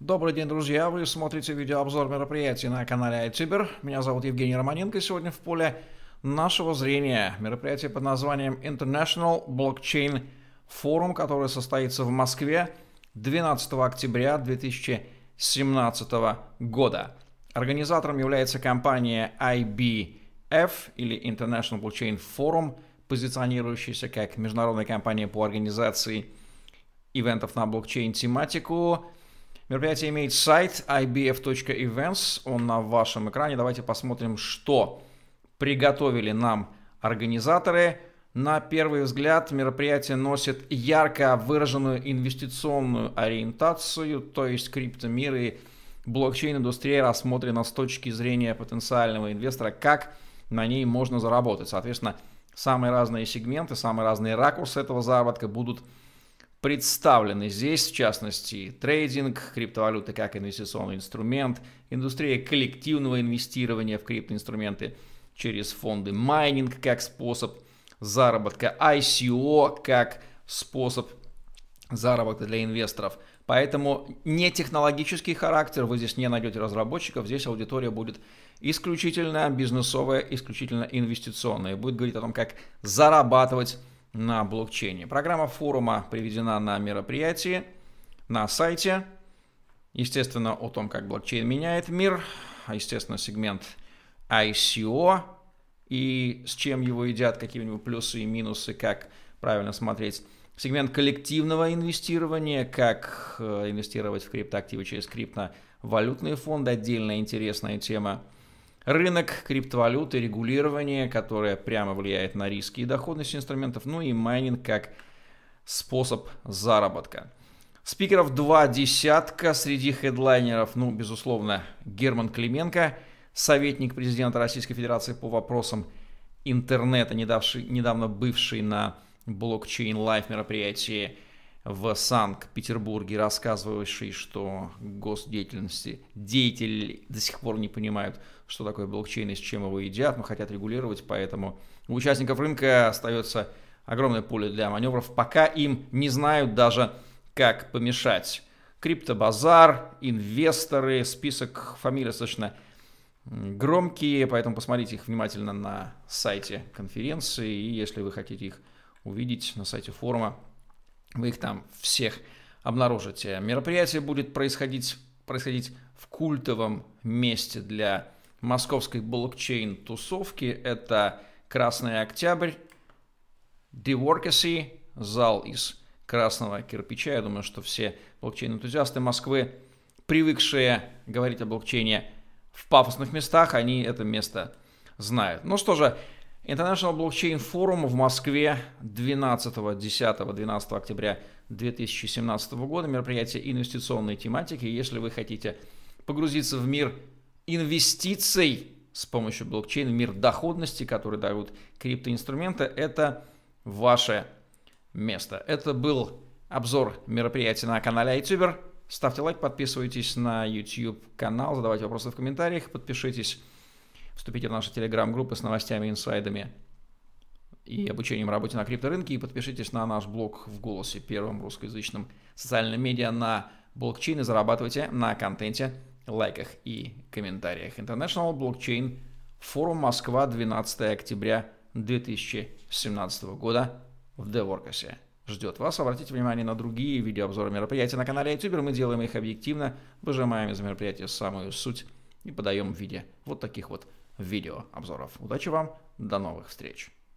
Добрый день, друзья! Вы смотрите видеообзор мероприятий на канале iTuber. Меня зовут Евгений Романенко. Сегодня в поле нашего зрения мероприятие под названием International Blockchain Forum, которое состоится в Москве 12 октября 2017 года. Организатором является компания IBF или International Blockchain Forum, позиционирующаяся как международная компания по организации ивентов на блокчейн-тематику. Мероприятие имеет сайт ibf.events, он на вашем экране. Давайте посмотрим, что приготовили нам организаторы. На первый взгляд мероприятие носит ярко выраженную инвестиционную ориентацию, то есть криптомир и блокчейн-индустрия рассмотрена с точки зрения потенциального инвестора, как на ней можно заработать. Соответственно, самые разные сегменты, самые разные ракурсы этого заработка будут представлены здесь, в частности, трейдинг, криптовалюты как инвестиционный инструмент, индустрия коллективного инвестирования в криптоинструменты через фонды, майнинг как способ заработка, ICO как способ заработка для инвесторов. Поэтому не технологический характер, вы здесь не найдете разработчиков, здесь аудитория будет исключительно бизнесовая, исключительно инвестиционная. Будет говорить о том, как зарабатывать на блокчейне. Программа форума приведена на мероприятии, на сайте. Естественно, о том, как блокчейн меняет мир. Естественно, сегмент ICO и с чем его едят, какие у него плюсы и минусы, как правильно смотреть. Сегмент коллективного инвестирования, как э, инвестировать в криптоактивы через криптовалютные фонды, отдельная интересная тема рынок криптовалюты, регулирование, которое прямо влияет на риски и доходность инструментов, ну и майнинг как способ заработка. Спикеров два десятка, среди хедлайнеров, ну, безусловно, Герман Клименко, советник президента Российской Федерации по вопросам интернета, недавший, недавно бывший на Blockchain Life мероприятии в Санкт-Петербурге, рассказывавший, что госдеятели до сих пор не понимают, что такое блокчейн и с чем его едят, но хотят регулировать, поэтому у участников рынка остается огромное поле для маневров, пока им не знают даже, как помешать. Криптобазар, инвесторы, список фамилий достаточно громкие, поэтому посмотрите их внимательно на сайте конференции, и если вы хотите их увидеть на сайте форума, вы их там всех обнаружите. Мероприятие будет происходить, происходить в культовом месте для московской блокчейн-тусовки. Это Красный Октябрь, Deworkacy, зал из красного кирпича. Я думаю, что все блокчейн-энтузиасты Москвы, привыкшие говорить о блокчейне в пафосных местах, они это место знают. Ну что же, International Blockchain Forum в Москве 12, 10, 12 октября 2017 года. Мероприятие инвестиционной тематики. Если вы хотите погрузиться в мир инвестиций с помощью блокчейна, мир доходности, который дают криптоинструменты, это ваше место. Это был обзор мероприятия на канале iTuber. Ставьте лайк, подписывайтесь на YouTube канал, задавайте вопросы в комментариях, подпишитесь Вступите в наши телеграм-группы с новостями, инсайдами и обучением работе на крипторынке. И подпишитесь на наш блог в голосе, первым русскоязычным социальным медиа на блокчейн и зарабатывайте на контенте, лайках и комментариях. International Blockchain Форум Москва 12 октября 2017 года в Деворкасе. Ждет вас. Обратите внимание на другие видеообзоры мероприятий на канале YouTube. Мы делаем их объективно, выжимаем из мероприятия самую суть и подаем в виде вот таких вот видеообзоров. Удачи вам, до новых встреч!